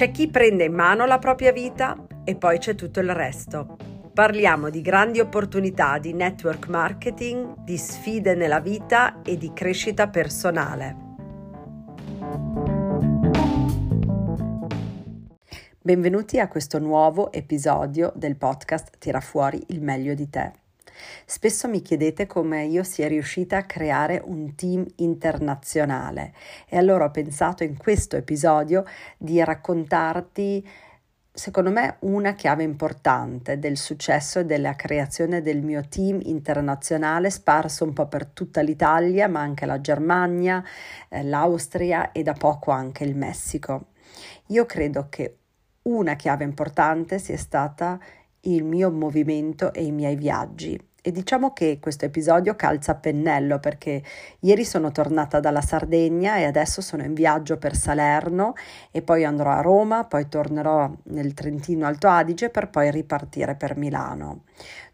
C'è chi prende in mano la propria vita e poi c'è tutto il resto. Parliamo di grandi opportunità di network marketing, di sfide nella vita e di crescita personale. Benvenuti a questo nuovo episodio del podcast Tira fuori il meglio di te. Spesso mi chiedete come io sia riuscita a creare un team internazionale e allora ho pensato in questo episodio di raccontarti secondo me una chiave importante del successo e della creazione del mio team internazionale sparso un po' per tutta l'Italia, ma anche la Germania, eh, l'Austria e da poco anche il Messico. Io credo che una chiave importante sia stata il mio movimento e i miei viaggi. E diciamo che questo episodio calza a pennello perché ieri sono tornata dalla Sardegna e adesso sono in viaggio per Salerno e poi andrò a Roma, poi tornerò nel Trentino Alto Adige per poi ripartire per Milano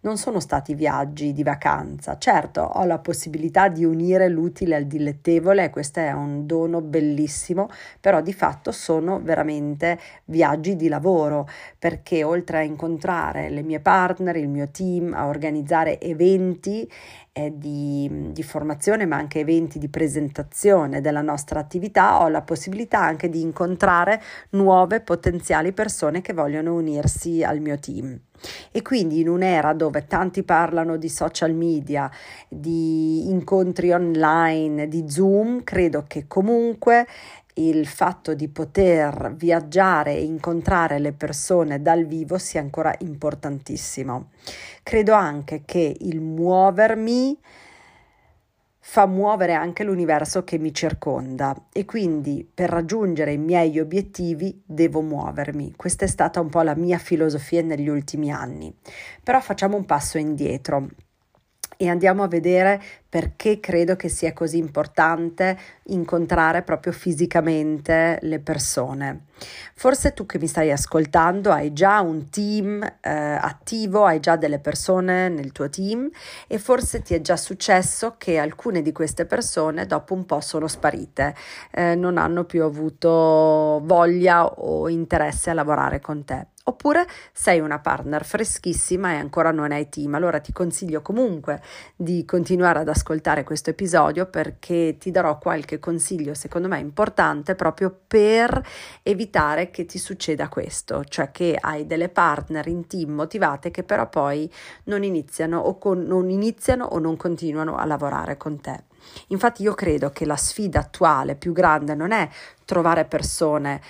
non sono stati viaggi di vacanza. Certo, ho la possibilità di unire l'utile al dilettevole e questo è un dono bellissimo, però di fatto sono veramente viaggi di lavoro perché oltre a incontrare le mie partner, il mio team, a organizzare eventi eh, di, di, formazione ma anche eventi di presentazione della nostra attività ho la possibilità anche di incontrare nuove potenziali persone che vogliono unirsi al mio team. E quindi in un'era dove tanti parlano di social media, di incontri online, di Zoom, credo che comunque il fatto di poter viaggiare e incontrare le persone dal vivo sia ancora importantissimo. Credo anche che il muovermi fa muovere anche l'universo che mi circonda e quindi per raggiungere i miei obiettivi devo muovermi. Questa è stata un po' la mia filosofia negli ultimi anni. Però facciamo un passo indietro e andiamo a vedere perché credo che sia così importante incontrare proprio fisicamente le persone. Forse tu che mi stai ascoltando hai già un team eh, attivo, hai già delle persone nel tuo team e forse ti è già successo che alcune di queste persone dopo un po' sono sparite, eh, non hanno più avuto voglia o interesse a lavorare con te. Oppure sei una partner freschissima e ancora non hai team, allora ti consiglio comunque di continuare ad ascoltare questo episodio perché ti darò qualche consiglio secondo me importante proprio per evitare che ti succeda questo, cioè che hai delle partner in team motivate che però poi non iniziano o, con, non iniziano o non continuano a lavorare con te. Infatti io credo che la sfida attuale più grande non è trovare persone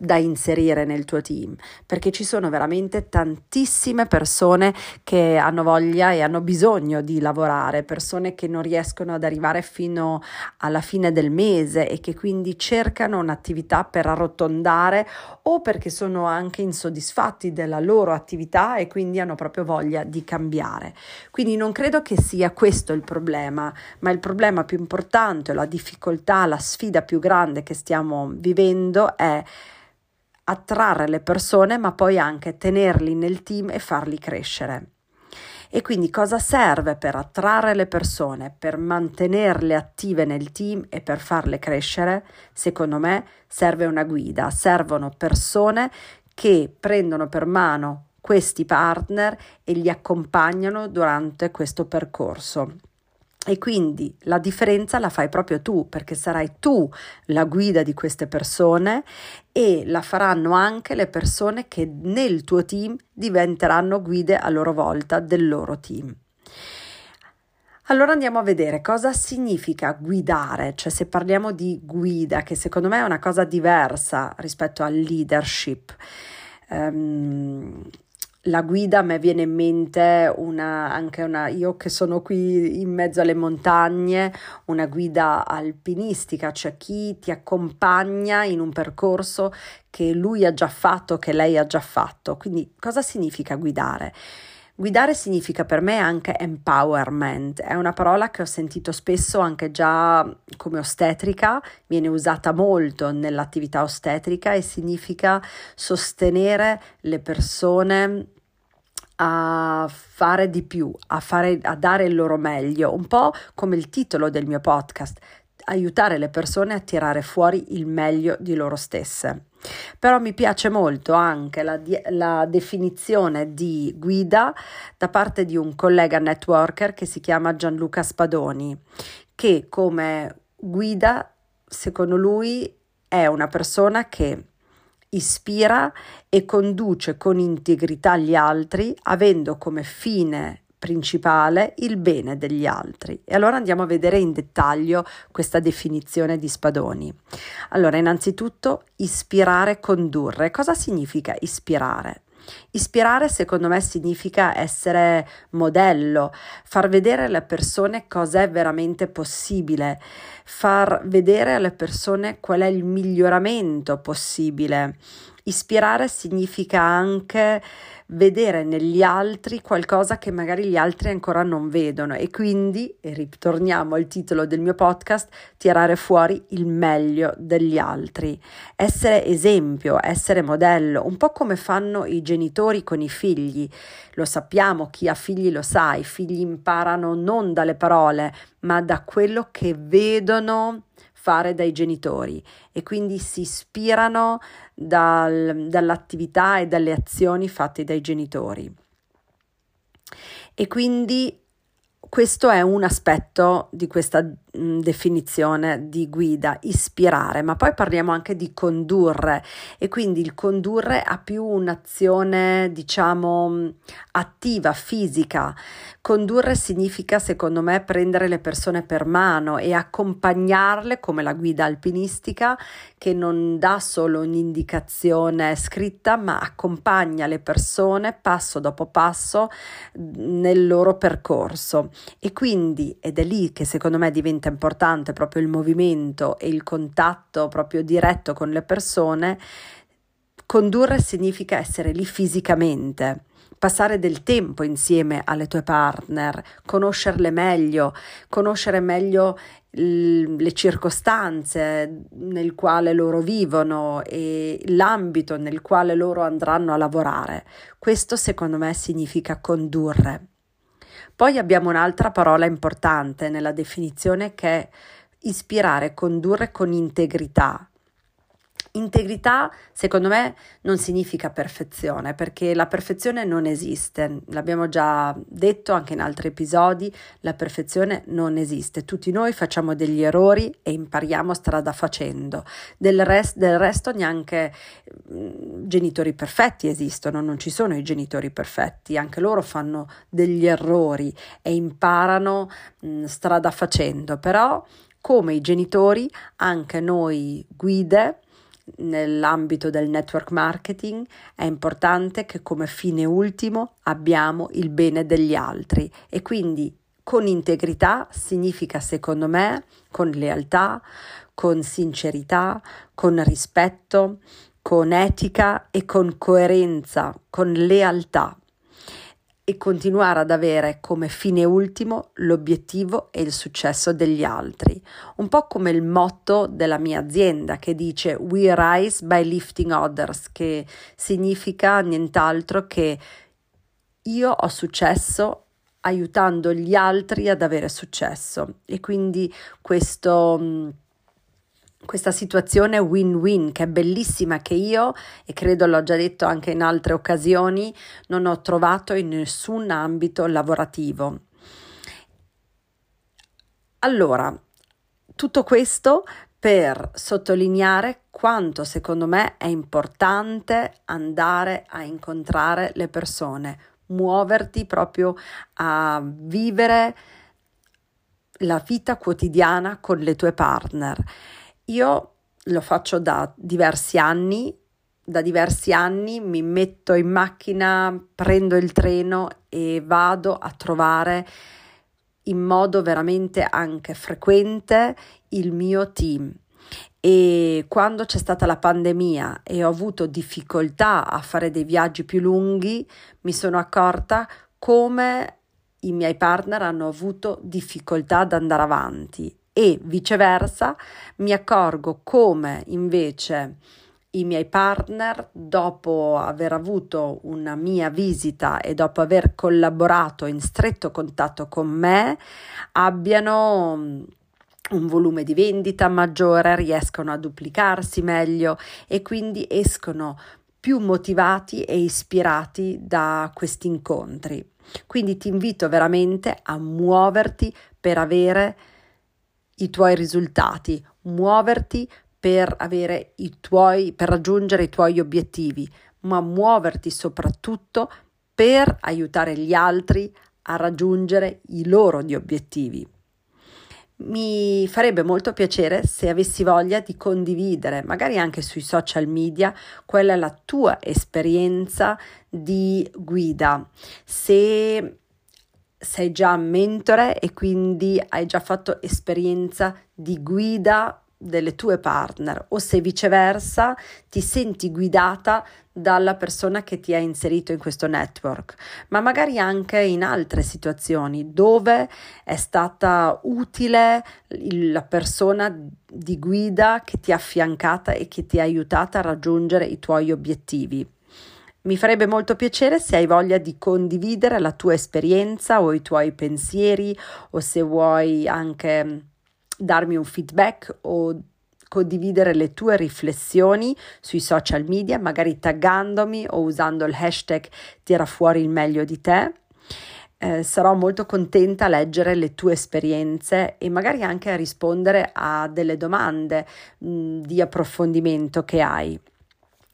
da inserire nel tuo team, perché ci sono veramente tantissime persone che hanno voglia e hanno bisogno di lavorare, persone che non riescono ad arrivare fino alla fine del mese e che quindi cercano un'attività per arrotondare o perché sono anche insoddisfatti della loro attività e quindi hanno proprio voglia di cambiare. Quindi non credo che sia questo il problema, ma il problema più importante, la difficoltà, la sfida più grande che stiamo vivendo è attrarre le persone, ma poi anche tenerli nel team e farli crescere. E quindi cosa serve per attrarre le persone, per mantenerle attive nel team e per farle crescere? Secondo me serve una guida, servono persone che prendono per mano questi partner e li accompagnano durante questo percorso. E quindi la differenza la fai proprio tu, perché sarai tu la guida di queste persone e la faranno anche le persone che nel tuo team diventeranno guide a loro volta del loro team. Allora andiamo a vedere cosa significa guidare, cioè se parliamo di guida, che secondo me è una cosa diversa rispetto al leadership. Um, la guida a me viene in mente una, anche una, io che sono qui in mezzo alle montagne, una guida alpinistica, cioè chi ti accompagna in un percorso che lui ha già fatto, che lei ha già fatto. Quindi cosa significa guidare? Guidare significa per me anche empowerment, è una parola che ho sentito spesso anche già come ostetrica, viene usata molto nell'attività ostetrica e significa sostenere le persone a fare di più, a, fare, a dare il loro meglio, un po' come il titolo del mio podcast, aiutare le persone a tirare fuori il meglio di loro stesse. Però mi piace molto anche la, la, definizione di guida da parte di un collega networker che si chiama Gianluca Spadoni, che come guida, secondo lui, è una persona che ispira e conduce con integrità gli altri, avendo come fine principale il bene degli altri. E allora andiamo a vedere in dettaglio questa definizione di Spadoni. Allora, innanzitutto, ispirare, condurre. Cosa significa ispirare? Ispirare secondo me significa essere modello, far vedere alle persone cosa è veramente possibile, far vedere alle persone qual è il miglioramento possibile. Ispirare significa anche vedere negli altri qualcosa che magari gli altri ancora non vedono e quindi, e ritorniamo al titolo del mio podcast, tirare fuori il meglio degli altri, essere esempio, essere modello, un po' come fanno i genitori con i figli. Lo sappiamo, chi ha figli lo sa, i figli imparano non dalle parole, ma da quello che vedono fare dai genitori e quindi si ispirano dal, dall'attività e dalle azioni fatte dai genitori. E quindi questo è un aspetto di questa mh, definizione di guida, ispirare, ma poi parliamo anche di condurre e quindi il condurre ha più un'azione, diciamo, attiva, fisica. Condurre significa, secondo me, prendere le persone per mano e accompagnarle come la guida alpinistica che non dà solo un'indicazione scritta, ma accompagna le persone passo dopo passo nel loro percorso. E quindi, ed è lì che secondo me diventa importante proprio il movimento e il contatto proprio diretto con le persone, condurre significa essere lì fisicamente passare del tempo insieme alle tue partner, conoscerle meglio, conoscere meglio le circostanze nel quale loro vivono e l'ambito nel quale loro andranno a lavorare. Questo secondo me significa condurre. Poi abbiamo un'altra parola importante nella definizione che è ispirare, condurre con integrità. Integrità, secondo me, non significa perfezione, perché la perfezione non esiste. L'abbiamo già detto anche in altri episodi, la perfezione non esiste. Tutti noi facciamo degli errori e impariamo strada facendo. Del, rest, del resto neanche mh, genitori perfetti esistono, non ci sono i genitori perfetti, anche loro fanno degli errori e imparano mh, strada facendo. Però, come i genitori, anche noi guide, nell'ambito del network marketing è importante che come fine ultimo abbiamo il bene degli altri. E quindi con integrità significa secondo me con lealtà, con sincerità, con rispetto, con etica e con coerenza, con lealtà e continuare ad avere come fine ultimo l'obiettivo e il successo degli altri. Un po' come il motto della mia azienda che dice We rise by lifting others, che significa nient'altro che io ho successo aiutando gli altri ad avere successo e quindi questo questa situazione win-win che è bellissima che io e credo l'ho già detto anche in altre occasioni non ho trovato in nessun ambito lavorativo. Allora, tutto questo per sottolineare quanto secondo me è importante andare a incontrare le persone, muoverti proprio a vivere la vita quotidiana con le tue partner io lo faccio da diversi anni, da diversi anni mi metto in macchina, prendo il treno e vado a trovare in modo veramente anche frequente il mio team. E quando c'è stata la pandemia e ho avuto difficoltà a fare dei viaggi più lunghi, mi sono accorta come i miei partner hanno avuto difficoltà ad andare avanti e viceversa mi accorgo come invece i miei partner, dopo aver avuto una mia visita e dopo aver collaborato in stretto contatto con me, abbiano un volume di vendita maggiore, riescono a duplicarsi meglio e quindi escono più motivati e ispirati da questi incontri. Quindi ti invito veramente a muoverti per avere i tuoi risultati, muoverti per avere i tuoi per raggiungere i tuoi obiettivi, ma muoverti soprattutto per aiutare gli altri a raggiungere i loro obiettivi. Mi farebbe molto piacere se avessi voglia di condividere, magari anche sui social media, quella è la tua esperienza di guida. Se sei già mentore e quindi hai già fatto esperienza di guida delle tue partner o se viceversa ti senti guidata dalla persona che ti ha inserito in questo network, ma magari anche in altre situazioni dove è stata utile la persona di guida che ti ha affiancata e che ti ha aiutata a raggiungere i tuoi obiettivi. Mi farebbe molto piacere se hai voglia di condividere la tua esperienza o i tuoi pensieri o se vuoi anche darmi un feedback o condividere le tue riflessioni sui social media, magari taggandomi o usando il hashtag tira fuori il meglio di te. Eh, sarò molto contenta a leggere le tue esperienze e magari anche a rispondere a delle domande mh, di approfondimento che hai.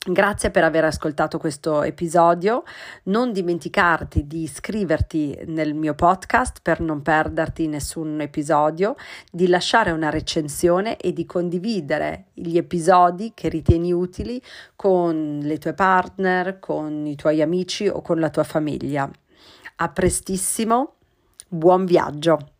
Grazie per aver ascoltato questo episodio. Non dimenticarti di iscriverti nel mio podcast per non perderti nessun episodio, di lasciare una recensione e di condividere gli episodi che ritieni utili con le tue partner, con i tuoi amici o con la tua famiglia. A prestissimo, buon viaggio!